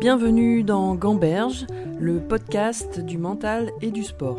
Bienvenue dans Gamberge, le podcast du mental et du sport.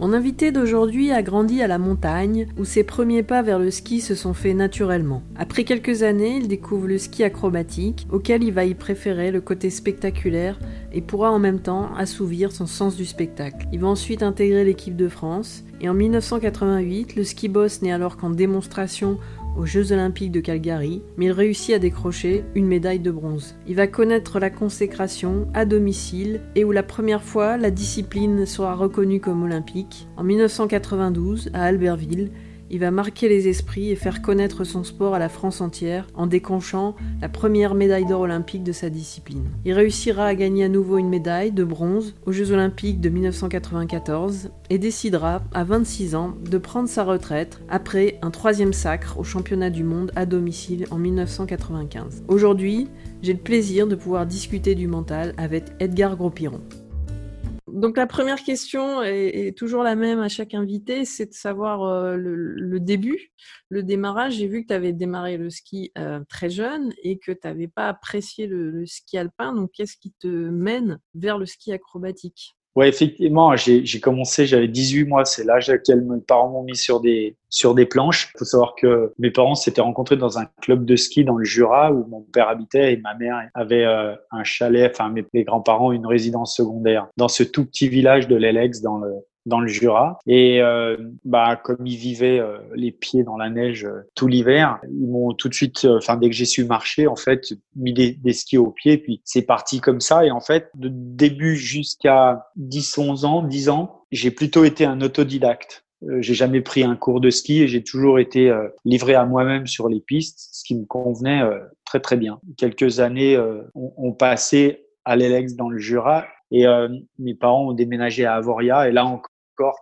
Mon invité d'aujourd'hui a grandi à la montagne, où ses premiers pas vers le ski se sont faits naturellement. Après quelques années, il découvre le ski acrobatique, auquel il va y préférer le côté spectaculaire et pourra en même temps assouvir son sens du spectacle. Il va ensuite intégrer l'équipe de France, et en 1988, le ski boss n'est alors qu'en démonstration aux Jeux Olympiques de Calgary, mais il réussit à décrocher une médaille de bronze. Il va connaître la consécration à domicile et où la première fois la discipline sera reconnue comme olympique, en 1992 à Albertville, il va marquer les esprits et faire connaître son sport à la France entière en décrochant la première médaille d'or olympique de sa discipline. Il réussira à gagner à nouveau une médaille de bronze aux Jeux olympiques de 1994 et décidera à 26 ans de prendre sa retraite après un troisième sacre au championnat du monde à domicile en 1995. Aujourd'hui, j'ai le plaisir de pouvoir discuter du mental avec Edgar Gros-Piron. Donc la première question est, toujours la même à chaque invité, c'est de savoir euh, le, début, le démarrage. J'ai vu que tu avais démarré le ski euh, très jeune et que tu n'avais pas apprécié le, ski alpin. Donc qu'est-ce qui te mène vers le ski acrobatique? Ouais, effectivement, j'ai commencé, j'avais 18 mois, c'est l'âge auquel mes parents m'ont mis sur des sur des planches. Il faut savoir que mes parents s'étaient rencontrés dans un club de ski dans le Jura où mon père habitait et ma mère avait euh, un chalet, enfin mes, mes grands-parents une résidence secondaire dans ce tout petit village de l'Elex dans le dans le Jura. Et euh, bah comme ils vivaient euh, les pieds dans la neige euh, tout l'hiver, ils m'ont tout de suite, enfin dès que j'ai su marcher, en fait, mis des, des skis aux pieds. Puis c'est parti comme ça. Et en fait, de début jusqu'à 10, 11 ans, 10 ans, j'ai plutôt été un autodidacte. j'ai jamais pris un cours de ski et j'ai toujours été livré à moi-même sur les pistes, ce qui me convenait très très bien. Quelques années ont, ont passé à l'Elex dans le Jura et euh, mes parents ont déménagé à Avoria. Et là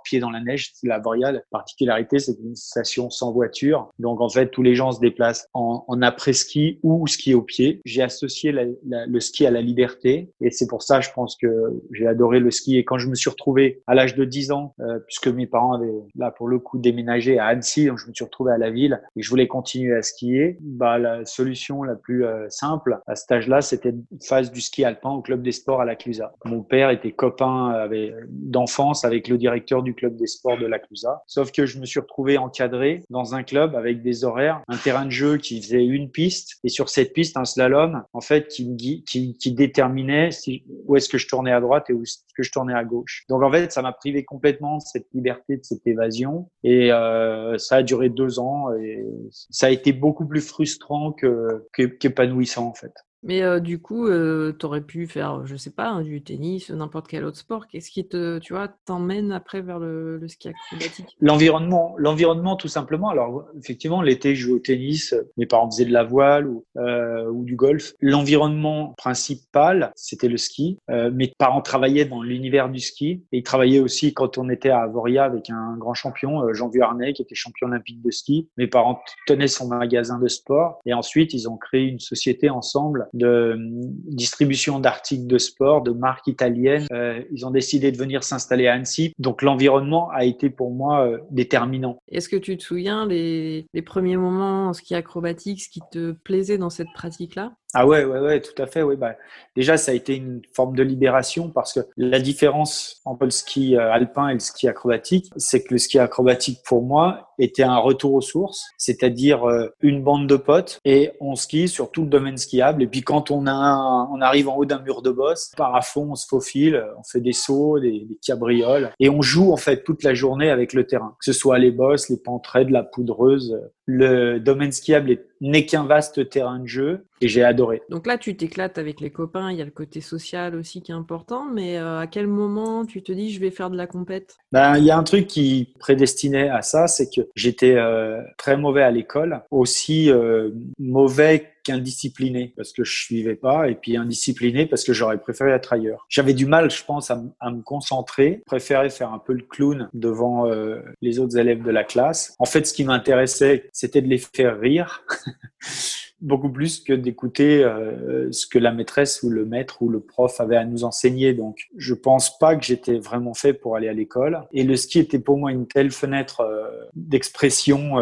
pied dans la neige, la Boria, la particularité, c'est une station sans voiture. Donc, en fait, tous les gens se déplacent en, en après-ski ou ski au pied. J'ai associé la, le ski à la liberté. Et c'est pour ça, je pense que j'ai adoré le ski. Et quand je me suis retrouvé à l'âge de 10 ans, euh, puisque mes parents avaient, là, pour le coup, déménagé à Annecy, donc je me suis retrouvé à la ville et je voulais continuer à skier, bah, la solution la plus euh, simple à cet âge-là, c'était une phase du ski alpin au club des sports à la Clusa. Mon père était copain d'enfance avec le directeur du club des sports de la Clusa. Sauf que je me suis retrouvé encadré dans un club avec des horaires, un terrain de jeu qui faisait une piste et sur cette piste un slalom en fait qui, qui, qui déterminait si, où est-ce que je tournais à droite et où est-ce que je tournais à gauche. Donc en fait ça m'a privé complètement de cette liberté, de cette évasion et euh, ça a duré deux ans et ça a été beaucoup plus frustrant que qu'épanouissant en fait. Mais euh, du coup, euh, tu aurais pu faire, je sais pas, hein, du tennis, n'importe quel autre sport. Qu'est-ce qui te, tu vois, t'emmène après vers le, le ski acrobatique? L'environnement, l'environnement tout simplement. Alors effectivement, l'été, je jouais au tennis. Mes parents faisaient de la voile ou, euh, ou du golf. L'environnement principal, c'était le ski. Mes parents travaillaient dans l'univers du ski et ils travaillaient aussi quand on était à Avoria avec un grand champion, Jean Vuarnet, qui était champion olympique de ski. Mes parents tenaient son magasin de sport et ensuite ils ont créé une société ensemble de euh, distribution d'articles de sport, de marques italiennes. Euh, ils ont décidé de venir s'installer à Annecy. Donc l'environnement a été pour moi euh, déterminant. Est-ce que tu te souviens les, les premiers moments en ski acrobatique, ce qui te plaisait dans cette pratique-là? Ah ouais, ouais, ouais, tout à fait. Oui, bah, déjà, ça a été une forme de libération parce que la différence entre le ski alpin et le ski acrobatique, c'est que le ski acrobatique, pour moi, était un retour aux sources, c'est-à-dire euh, une bande de potes et on skie sur tout le domaine skiable. Et puis quand on, a on arrive en haut d'un mur de boss, par à fond, on se faufile, on fait des sauts, des, cabrioles et on joue en fait toute la journée avec le terrain, que ce soit les bosses, les pentraides, la poudreuse. Le domaine skiable n'est qu'un vaste terrain de jeu et j'ai adoré. Donc là, tu t'éclates avec les copains, il y a le côté social aussi qui est important, mais euh, à quel moment tu te dis je vais faire de la compète? Ben, Il y a un truc qui prédestinait à ça, c'est que j'étais euh, très mauvais à l'école, aussi euh, mauvais qu'indiscipliné parce que je suivais pas et puis indiscipliné parce que j'aurais préféré être ailleurs. J'avais du mal, je pense, à, me concentrer, préférais faire un peu le clown devant euh, les autres élèves de la classe. En fait, ce qui m'intéressait, c'était de les faire rire. beaucoup plus que d'écouter euh, ce que la maîtresse ou le maître ou le prof avait à nous enseigner. Donc, je pense pas que j'étais vraiment fait pour aller à l'école. Et le ski était pour moi une telle fenêtre euh, d'expression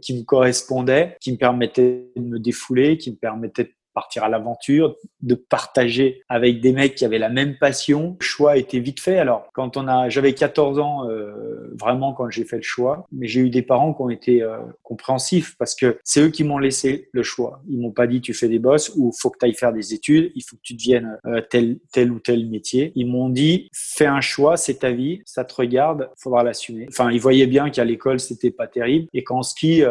qui me correspondait, qui me permettait de me défouler, qui me permettait de partir à l'aventure, de partager avec des mecs qui avaient la même passion. Le choix était vite fait. Alors, quand on a, j'avais 14 ans, euh, vraiment quand j'ai fait le choix, mais j'ai eu des parents qui ont été euh, compréhensifs parce que c'est eux qui m'ont laissé le choix. Ils m'ont pas dit tu fais des bosses ou faut que tu ailles faire des études, il faut que tu deviennes euh, tel tel ou tel métier. Ils m'ont dit fais un choix, c'est ta vie, ça te regarde, faudra l'assumer. Enfin, ils voyaient bien qu'à l'école c'était pas terrible et qu'en ski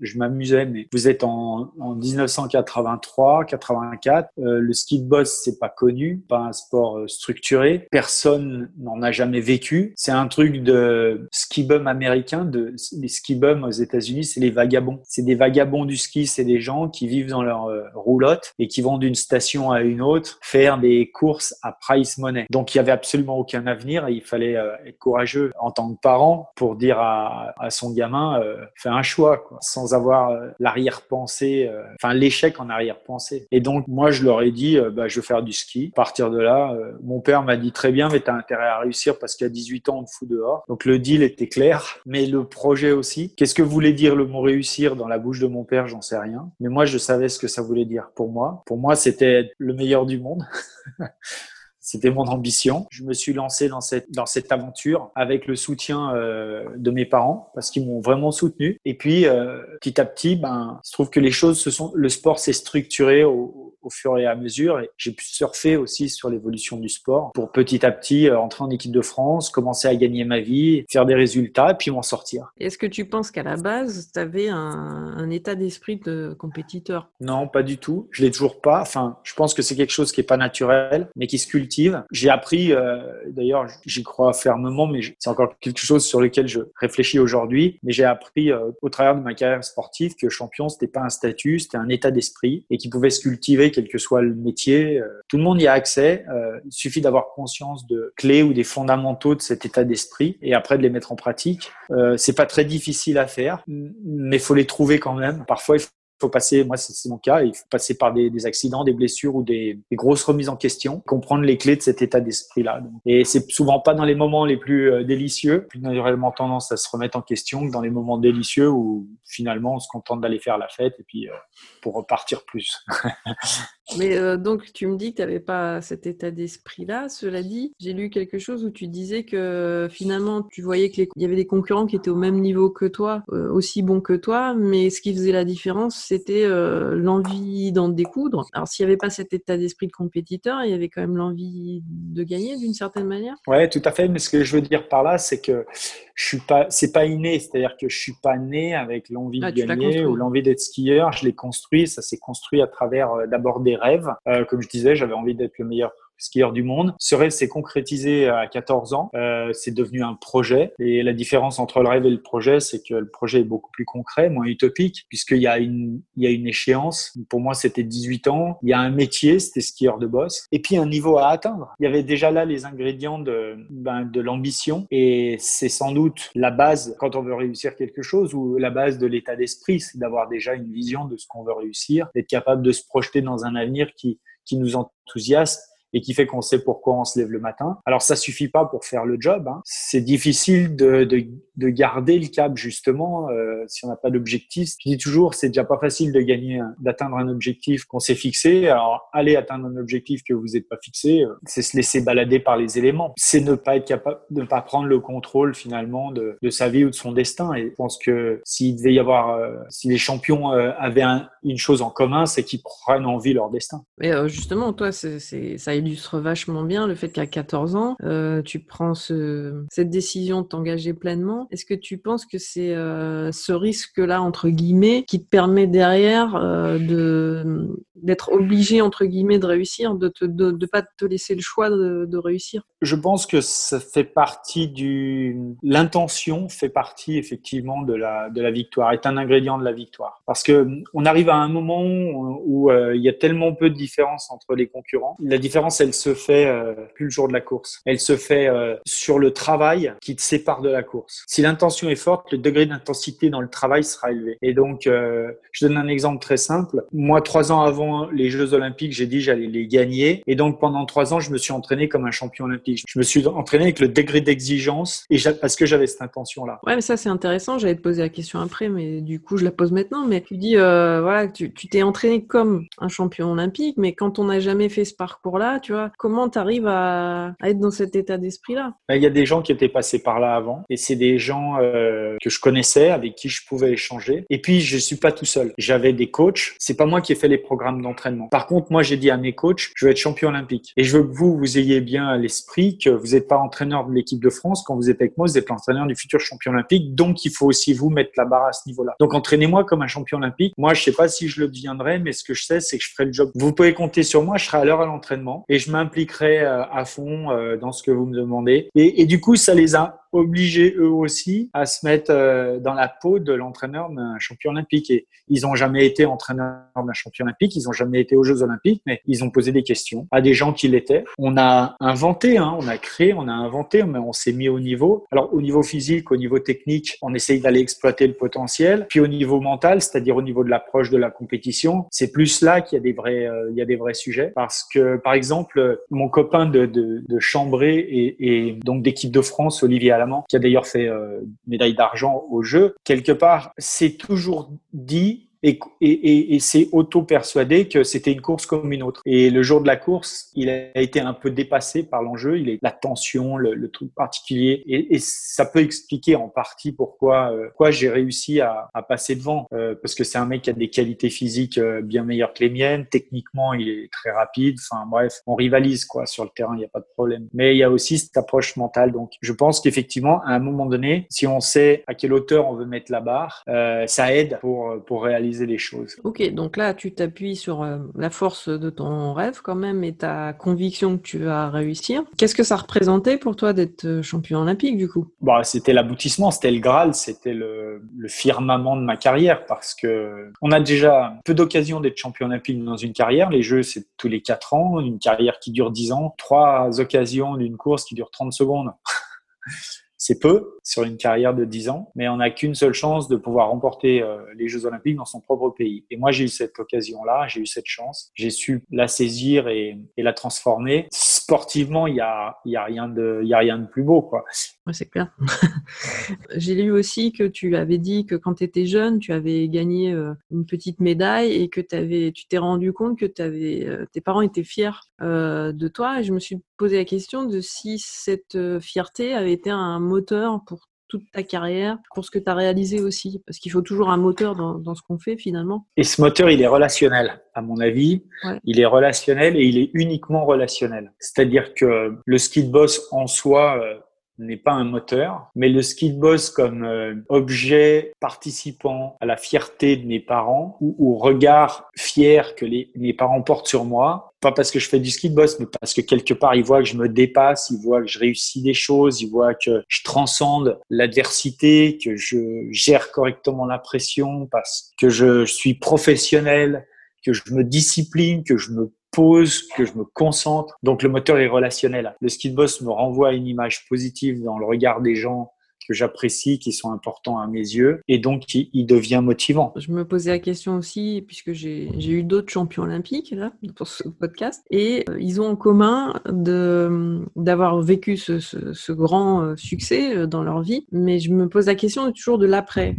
je m'amusais. Mais vous êtes en, en 1983 84. Euh, le ski de boss, c'est pas connu, pas un sport euh, structuré. Personne n'en a jamais vécu. C'est un truc de ski bum américain, de les ski bums aux États-Unis, c'est les vagabonds. C'est des vagabonds du ski, c'est des gens qui vivent dans leur euh, roulotte et qui vont d'une station à une autre faire des courses à price money. Donc il y avait absolument aucun avenir et il fallait être courageux en tant que parent pour dire à, à son gamin fais un choix quoi, sans avoir l'arrière-pensée, enfin l'échec en arrière-pensée. Et donc, moi, je leur ai dit, euh, bah, je veux faire du ski. À partir de là, euh, mon père m'a dit très bien, mais tu as intérêt à réussir parce qu'à 18 ans, on te fout dehors. Donc, le deal était clair, mais le projet aussi. Qu'est-ce que voulait dire le mot réussir dans la bouche de mon père? J'en sais rien. Mais moi, je savais ce que ça voulait dire pour moi. Pour moi, c'était le meilleur du monde. C'était mon ambition. Je me suis lancé dans cette, dans cette aventure avec le soutien euh, de mes parents parce qu'ils m'ont vraiment soutenu. Et puis, euh, petit à petit, ben, il se trouve que les choses se sont, le sport s'est structuré au, au fur et à mesure. Et j'ai pu surfer aussi sur l'évolution du sport pour petit à petit euh, entrer en équipe de France, commencer à gagner ma vie, faire des résultats, et puis m'en sortir. Est-ce que tu penses qu'à la base, tu avais un, un, état d'esprit de compétiteur? Non, pas du tout. Je l'ai toujours pas. Enfin, je pense que c'est quelque chose qui est pas naturel, mais qui se cultive. J'ai appris, euh, d'ailleurs, j'y crois fermement, mais c'est encore quelque chose sur lequel je réfléchis aujourd'hui. Mais j'ai appris euh, au travers de ma carrière sportive que champion, c'était pas un statut, c'était un état d'esprit et qui pouvait se cultiver quel que soit le métier. Euh, tout le monde y a accès. Euh, il suffit d'avoir conscience de clés ou des fondamentaux de cet état d'esprit et après de les mettre en pratique. Euh, c'est pas très difficile à faire, mais faut les trouver quand même. Parfois, il faut passer, moi c'est mon cas, il faut passer par des, des accidents, des blessures ou des, des, grosses remises en question, comprendre les clés de cet état d'esprit-là. Et c'est souvent pas dans les moments les plus euh, délicieux, plus naturellement tendance à se remettre en question que dans les moments délicieux où finalement on se contente d'aller faire la fête et puis euh, pour repartir plus. Mais euh, donc, tu me dis que tu n'avais pas cet état d'esprit-là. Cela dit, j'ai lu quelque chose où tu disais que finalement, tu voyais qu'il y avait des concurrents qui étaient au même niveau que toi, euh, aussi bons que toi, mais ce qui faisait la différence, c'était euh, l'envie d'en découdre. Alors, s'il n'y avait pas cet état d'esprit de compétiteur, il y avait quand même l'envie de gagner d'une certaine manière. Ouais, tout à fait. Mais ce que je veux dire par là, c'est que je suis pas, c'est pas inné. C'est-à-dire que je suis pas né avec l'envie de ah, gagner ou l'envie d'être skieur. Je l'ai construit. Ça s'est construit à travers d'abord des rêves. Euh, comme je disais, j'avais envie d'être le meilleur skieur du monde. Ce rêve s'est concrétisé à 14 ans. Euh, c'est devenu un projet. Et la différence entre le rêve et le projet, c'est que le projet est beaucoup plus concret, moins utopique, puisqu'il y a une, il y a une échéance. Pour moi, c'était 18 ans. Il y a un métier, c'était skieur de boss. Et puis un niveau à atteindre. Il y avait déjà là les ingrédients de, ben, de l'ambition. Et c'est sans doute la base quand on veut réussir quelque chose ou la base de l'état d'esprit, c'est d'avoir déjà une vision de ce qu'on veut réussir, d'être capable de se projeter dans un avenir qui, qui nous enthousiasme et qui fait qu'on sait pourquoi on se lève le matin. Alors ça suffit pas pour faire le job. Hein. C'est difficile de, de, de, garder le cap justement euh, si on n'a pas d'objectif. Je dis toujours, c'est déjà pas facile de gagner, d'atteindre un objectif qu'on s'est fixé. Alors aller atteindre un objectif que vous n'êtes pas fixé, euh, c'est se laisser balader par les éléments. C'est ne pas être capable, ne pas prendre le contrôle finalement de, de, sa vie ou de son destin. Et je pense que s'il devait y avoir, euh, si les champions euh, avaient un, une chose en commun, c'est qu'ils prennent en vie leur destin. Mais euh, justement, toi, c'est, ça illustre vachement bien le fait qu'à 14 ans, euh, tu prends ce, cette décision de t'engager pleinement. Est-ce que tu penses que c'est euh, ce risque-là, entre guillemets, qui te permet derrière euh, de, d'être obligé, entre guillemets, de réussir, de ne de, pas te laisser le choix de, de, réussir? Je pense que ça fait partie du... L'intention fait partie, effectivement, de la, de la victoire, est un ingrédient de la victoire. Parce que on arrive à un moment où il y a tellement peu de différence entre les concurrents. La différence différence, elle se fait euh, plus le jour de la course. Elle se fait euh, sur le travail qui te sépare de la course. Si l'intention est forte, le degré d'intensité dans le travail sera élevé. Et donc, euh, je donne un exemple très simple. Moi, trois ans avant les Jeux Olympiques, j'ai dit j'allais les gagner. Et donc, pendant trois ans, je me suis entraîné comme un champion olympique. Je me suis entraîné avec le degré d'exigence parce que j'avais cette intention-là. Ouais, mais ça, c'est intéressant. J'allais te poser la question après, mais du coup, je la pose maintenant. Mais tu dis, voilà, tu t'es entraîné comme un champion olympique, mais quand on n'a jamais fait ce parcours-là, tu vois, comment tu arrives à, être dans cet état d'esprit-là? Il y a des gens qui étaient passés par là avant et c'est des gens euh, que je connaissais, avec qui je pouvais échanger. Et puis, je suis pas tout seul. J'avais des coachs. C'est pas moi qui ai fait les programmes d'entraînement. Par contre, moi, j'ai dit à mes coachs, je veux être champion olympique. Et je veux que vous, vous ayez bien à l'esprit que vous n'êtes pas entraîneur de l'équipe de France. Quand vous êtes avec moi, vous êtes l'entraîneur du futur champion olympique. Donc, il faut aussi vous mettre la barre à ce niveau-là. Donc, entraînez-moi comme un champion olympique. Moi, je sais pas si je le deviendrai, mais ce que je sais, c'est que je ferai le job. Vous pouvez compter sur moi. Je serai à l'heure à l'entraînement et je m'impliquerai euh, à fond euh, dans ce que vous me demandez. Et, et du coup, ça les a obligés eux aussi à se mettre euh, dans la peau de l'entraîneur d'un champion olympique. Et ils n'ont jamais été entraîneurs d'un champion olympique, ils n'ont jamais été aux Jeux olympiques, mais ils ont posé des questions à des gens qui l'étaient. On a inventé, hein, on a créé, on a inventé, mais on s'est mis au niveau. Alors au niveau physique, au niveau technique, on essaye d'aller exploiter le potentiel. Puis au niveau mental, c'est-à-dire au niveau de l'approche de la compétition, c'est plus là qu'il y a des vrais, euh, il y a des vrais sujets. Parce que par exemple, mon copain de, de, de Chambray et, et donc d'équipe de France, Olivier Alain, qui a d'ailleurs fait euh, médaille d'argent au jeu, quelque part, c'est toujours dit et, et, et, s'est auto-persuadé que c'était une course comme une autre. Et le jour de la course, il a été un peu dépassé par l'enjeu, il est la tension, le, le truc particulier, et, et, ça peut expliquer en partie pourquoi, euh, pourquoi j'ai réussi à, à, passer devant, euh, parce que c'est un mec qui a des qualités physiques euh, bien meilleures que les miennes, techniquement il est très rapide, enfin bref, on rivalise quoi sur le terrain, il n'y a pas de problème. Mais il y a aussi cette approche mentale, donc je pense qu'effectivement à un moment donné, si on sait à quelle hauteur on veut mettre la barre, euh, ça aide pour pour réaliser les choses. Ok, donc là, tu t'appuies sur euh, la force de ton rêve quand même et ta conviction que tu vas réussir. Qu'est-ce que ça représentait pour toi d'être euh, champion olympique du coup? Bah, C'était l'aboutissement, c'était le Graal, c'était le, le, firmament de ma carrière parce que on a déjà peu d'occasions d'être champion olympique dans une carrière. Les Jeux, c'est tous les 4 ans, une carrière qui dure 10 ans, trois occasions d'une course qui dure 30 secondes. C'est peu sur une carrière de 10 ans, mais on n'a qu'une seule chance de pouvoir remporter euh, les Jeux Olympiques dans son propre pays. Et moi, j'ai eu cette occasion-là, j'ai eu cette chance, j'ai su la saisir et, la transformer. Sportivement, il y a rien de, il y a rien de plus beau, quoi. Ouais, c'est clair. j'ai lu aussi que tu avais dit que quand tu étais jeune, tu avais gagné euh, une petite médaille et que avais, tu t'es rendu compte que avais, euh, tes parents étaient fiers de toi. Et je me suis posé la question de si cette fierté avait été un moteur pour toute ta carrière, pour ce que tu as réalisé aussi Parce qu'il faut toujours un moteur dans, dans ce qu'on fait finalement. Et ce moteur, il est relationnel, à mon avis. Ouais. Il est relationnel et il est uniquement relationnel. C'est-à-dire que le ski de boss en soi euh, n'est pas un moteur, mais le ski de boss comme euh, objet participant à la fierté de mes parents ou au regard fier que les, mes parents portent sur moi, pas parce que je fais du ski de boss, mais parce que quelque part, ils voient que je me dépasse, ils voient que je réussis des choses, ils voient que je transcende l'adversité, que je gère correctement la pression, parce que je suis professionnel, que je me discipline, que je me que je me concentre. Donc le moteur est relationnel. Le ski de boss me renvoie à une image positive dans le regard des gens que j'apprécie, qui sont importants à mes yeux, et donc il, devient motivant. Je me posais la question aussi, puisque j'ai eu d'autres champions olympiques pour ce podcast, et euh, ils ont en commun d'avoir vécu ce, grand euh, succès euh, dans leur vie, mais je me pose la question toujours de l'après.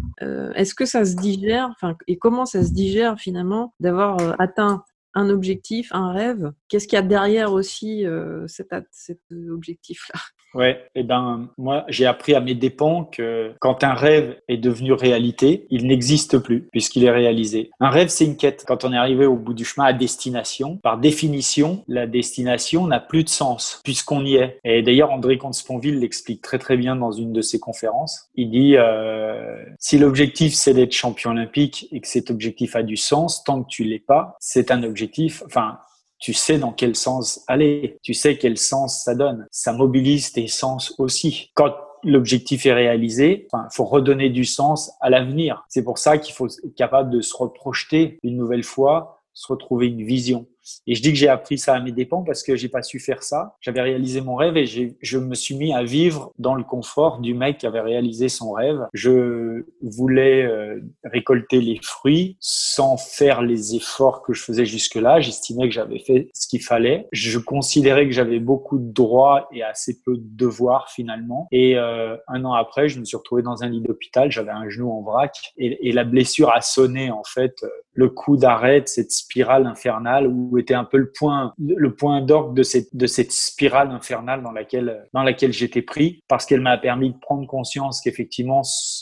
Est-ce que ça se digère, et comment ça se digère finalement d'avoir atteint un objectif, un rêve. Qu'est-ce qu'il y a derrière aussi euh, cet, cet objectif-là? Ouais, et eh ben moi j'ai appris à mes dépens que quand un rêve est devenu réalité, il n'existe plus puisqu'il est réalisé. Un rêve c'est une quête. Quand on est arrivé au bout du chemin à destination, par définition, la destination n'a plus de sens puisqu'on y est. Et d'ailleurs André Comte-Sponville l'explique très très bien dans une de ses conférences. Il dit euh, si l'objectif c'est d'être champion olympique et que cet objectif a du sens, tant que tu l'es pas, c'est un objectif. Enfin, tu sais dans quel sens aller, tu sais quel sens ça donne. Ça mobilise tes sens aussi. Quand l'objectif est réalisé, il faut redonner du sens à l'avenir. C'est pour ça qu'il faut être capable de se reprojeter une nouvelle fois, se retrouver une vision. Et je dis que j'ai appris ça à mes dépens parce que j'ai pas su faire ça. J'avais réalisé mon rêve et je me suis mis à vivre dans le confort du mec qui avait réalisé son rêve. Je voulais euh, récolter les fruits sans faire les efforts que je faisais jusque-là. J'estimais que j'avais fait ce qu'il fallait. Je considérais que j'avais beaucoup de droits et assez peu de devoirs finalement. Et euh, un an après, je me suis retrouvé dans un lit d'hôpital. J'avais un genou en vrac et, la blessure a sonné en fait le coup d'arrêt de cette spirale infernale où était un peu le point, le point d'orgue de cette, de cette spirale infernale dans laquelle, dans laquelle j'étais pris parce qu'elle m'a permis de prendre conscience qu'effectivement,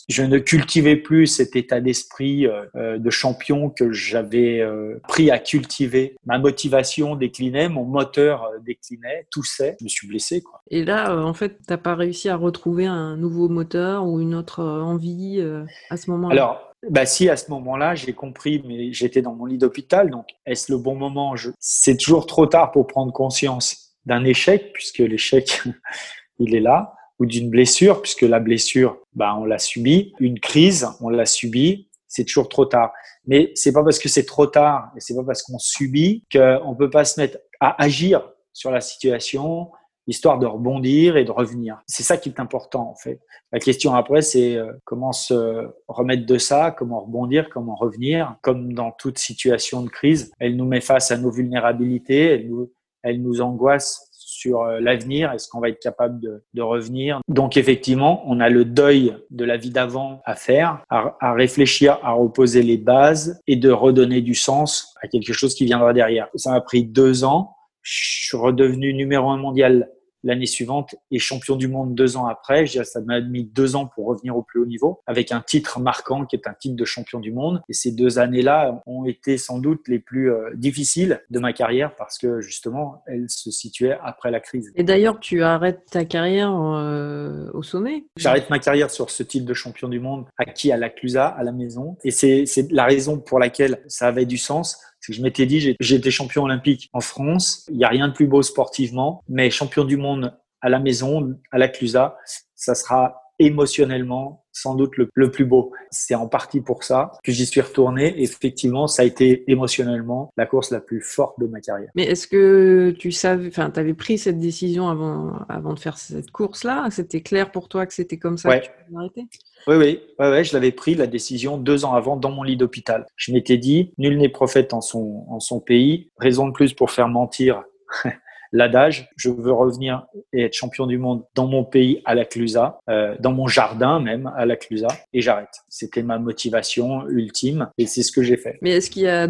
je ne cultivais plus cet état d'esprit euh, euh, de champion que j'avais euh, pris à cultiver. Ma motivation déclinait, mon moteur déclinait, toussait. Je me suis blessé, quoi. Et là, en fait, t'as pas réussi à retrouver un nouveau moteur ou une autre envie à ce moment-là? Alors, bah si, à ce moment-là, j'ai compris, mais j'étais dans mon lit d'hôpital, donc est-ce le bon moment? Je... C'est toujours trop tard pour prendre conscience d'un échec, puisque l'échec, il est là, ou d'une blessure, puisque la blessure, bah, on l'a subie, une crise, on l'a subie, c'est toujours trop tard. Mais c'est pas parce que c'est trop tard, et c'est pas parce qu'on subit qu'on peut pas se mettre à agir sur la situation, histoire de rebondir et de revenir. C'est ça qui est important en fait. La question après, c'est euh, comment se remettre de ça, comment rebondir, comment revenir. Comme dans toute situation de crise, elle nous met face à nos vulnérabilités, elle nous, elle nous angoisse sur euh, l'avenir, est-ce qu'on va être capable de, de, revenir. Donc effectivement, on a le deuil de la vie d'avant à faire, à, à, réfléchir, à reposer les bases et de redonner du sens à quelque chose qui viendra derrière. Ça m'a pris deux ans. Je suis redevenu numéro un mondial l'année suivante et champion du monde deux ans après. Je ça m'a mis deux ans pour revenir au plus haut niveau avec un titre marquant qui est un titre de champion du monde. Et ces deux années-là ont été sans doute les plus euh, difficiles de ma carrière parce que justement, elles se situaient après la crise. Et d'ailleurs, tu arrêtes ta carrière euh, au sommet J'arrête ma carrière sur ce titre de champion du monde acquis à la Clusa, à la maison. Et c'est la raison pour laquelle ça avait du sens je m'étais dit, j'ai été champion olympique en France. Il n'y a rien de plus beau sportivement, mais champion du monde à la maison, à la Clusa, ça sera émotionnellement sans doute le, plus beau. C'est en partie pour ça que j'y suis retourné. Effectivement, ça a été émotionnellement la course la plus forte de ma carrière. Mais est-ce que tu savais, enfin, tu avais pris cette décision avant, avant de faire cette course-là? C'était clair pour toi que c'était comme ça que tu arrêter oui, oui, ouais, ouais, je l'avais pris la décision deux ans avant dans mon lit d'hôpital. Je m'étais dit, nul n'est prophète en son, en son pays. Raison de plus pour faire mentir l'adage, je veux revenir et être champion du monde dans mon pays à la Clusa, euh, dans mon jardin même à la Clusa, et j'arrête. C'était ma motivation ultime et c'est ce que j'ai fait. Mais est-ce qu'il y a,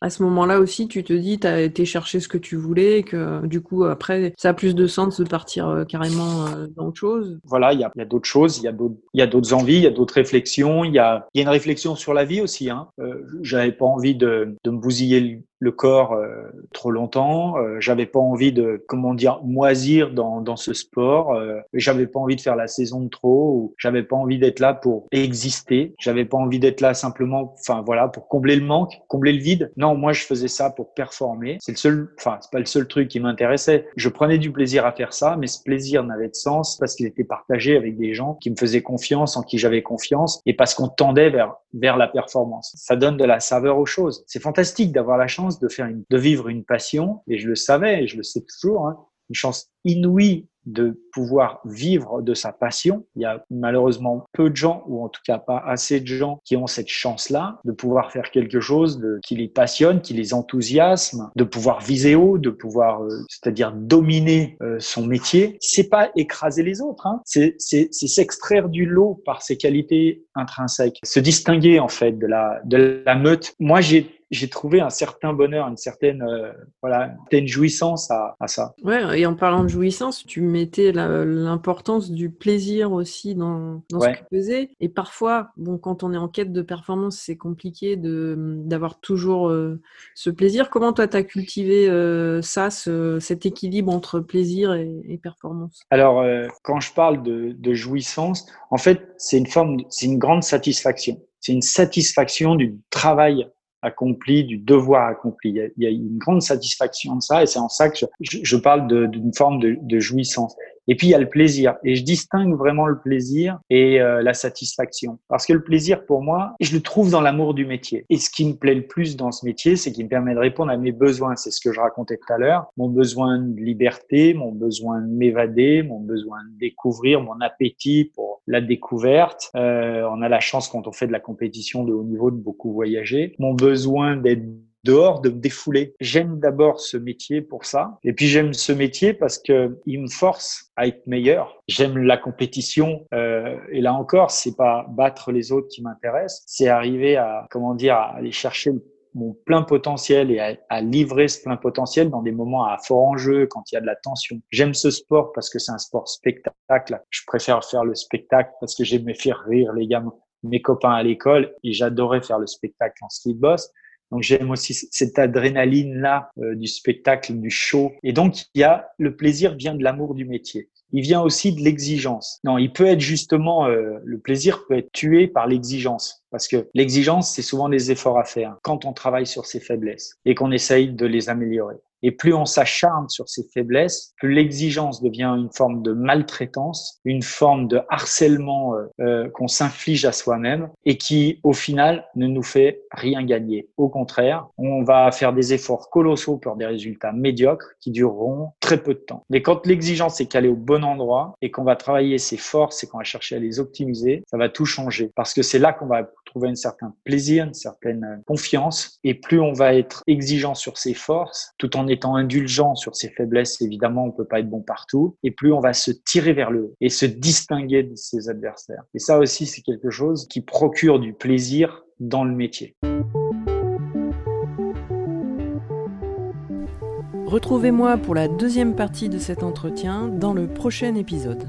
à ce moment-là aussi, tu te dis, tu as été chercher ce que tu voulais et que du coup, après, ça a plus de sens de partir euh, carrément euh, dans autre chose? Voilà, il y a, y a d'autres choses, il y a d'autres, envies, il y a d'autres réflexions, il y a, y a une réflexion sur la vie aussi. Hein. Euh, J'avais pas envie de, de me bousiller le corps euh, trop longtemps. Euh, j'avais pas envie de, comment dire, moisir dans, dans ce sport. Euh, j'avais pas envie de faire la saison de trop. Ou j'avais pas envie d'être là pour exister. J'avais pas envie d'être là simplement, enfin voilà, pour combler le manque, combler le vide. Non, moi je faisais ça pour performer. C'est le seul, enfin c'est pas le seul truc qui m'intéressait. Je prenais du plaisir à faire ça, mais ce plaisir n'avait de sens parce qu'il était partagé avec des gens qui me faisaient confiance, en qui j'avais confiance, et parce qu'on tendait vers vers la performance. Ça donne de la saveur aux choses. C'est fantastique d'avoir la chance de faire une, de vivre une passion, et je le savais, et je le sais toujours, hein, une chance inouïe de pouvoir vivre de sa passion. Il y a malheureusement peu de gens, ou en tout cas pas assez de gens, qui ont cette chance-là de pouvoir faire quelque chose qui les passionne, qui les enthousiasme, de pouvoir viser haut, de pouvoir, euh, c'est-à-dire dominer euh, son métier. C'est pas écraser les autres, hein. c'est s'extraire du lot par ses qualités intrinsèques, se distinguer en fait de la de la meute. Moi, j'ai j'ai trouvé un certain bonheur, une certaine, euh, voilà, une jouissance à, à, ça. Ouais, et en parlant de jouissance, tu mettais l'importance du plaisir aussi dans, dans ce que tu faisais. Et parfois, bon, quand on est en quête de performance, c'est compliqué d'avoir toujours euh, ce plaisir. Comment toi, tu as cultivé euh, ça, ce, cet équilibre entre plaisir et, et performance? Alors, quand je parle de, de jouissance, en fait, c'est une forme, c'est une grande satisfaction. C'est une satisfaction du travail accompli, du devoir accompli. Il y a, une grande satisfaction de ça et c'est en ça que je, je parle d'une forme de, de, jouissance. Et puis il y a le plaisir. Et je distingue vraiment le plaisir et euh, la satisfaction. Parce que le plaisir, pour moi, je le trouve dans l'amour du métier. Et ce qui me plaît le plus dans ce métier, c'est qu'il me permet de répondre à mes besoins. C'est ce que je racontais tout à l'heure. Mon besoin de liberté, mon besoin de m'évader, mon besoin de découvrir, mon appétit pour la découverte. Euh, on a la chance quand on fait de la compétition de haut niveau de beaucoup voyager. Mon besoin d'être dehors, de me défouler. J'aime d'abord ce métier pour ça. Et puis j'aime ce métier parce que il me force à être meilleur. J'aime la compétition. Euh, et là encore, c'est pas battre les autres qui m'intéresse, c'est arriver à, comment dire, à aller chercher mon plein potentiel et à, livrer ce plein potentiel dans des moments à fort enjeu, quand il y a de la tension. J'aime ce sport parce que c'est un sport spectacle. Je préfère faire le spectacle parce que j'aime faire rire les gamins, mes copains à l'école et j'adorais faire le spectacle en ski boss. Donc j'aime aussi cette adrénaline là euh, du spectacle, du show. Et donc il y a le plaisir vient de l'amour du métier. Il vient aussi de l'exigence. Non, il peut être justement euh, le plaisir peut être tué par l'exigence parce que l'exigence c'est souvent des efforts à faire quand on travaille sur ses faiblesses et qu'on essaye de les améliorer. Et plus on s'acharne sur ses faiblesses, plus l'exigence devient une forme de maltraitance, une forme de harcèlement euh, euh, qu'on s'inflige à soi-même et qui, au final, ne nous fait rien gagner. Au contraire, on va faire des efforts colossaux pour des résultats médiocres qui dureront très peu de temps. Mais quand l'exigence est calée au bon endroit et qu'on va travailler ses forces et qu'on va chercher à les optimiser, ça va tout changer parce que c'est là qu'on va trouver un certain plaisir, une certaine euh, confiance et plus on va être exigeant sur ses forces tout en étant indulgent sur ses faiblesses, évidemment, on peut pas être bon partout, et plus on va se tirer vers le haut et se distinguer de ses adversaires. Et ça aussi, c'est quelque chose qui procure du plaisir dans le métier. Retrouvez-moi pour la deuxième partie de cet entretien dans le prochain épisode.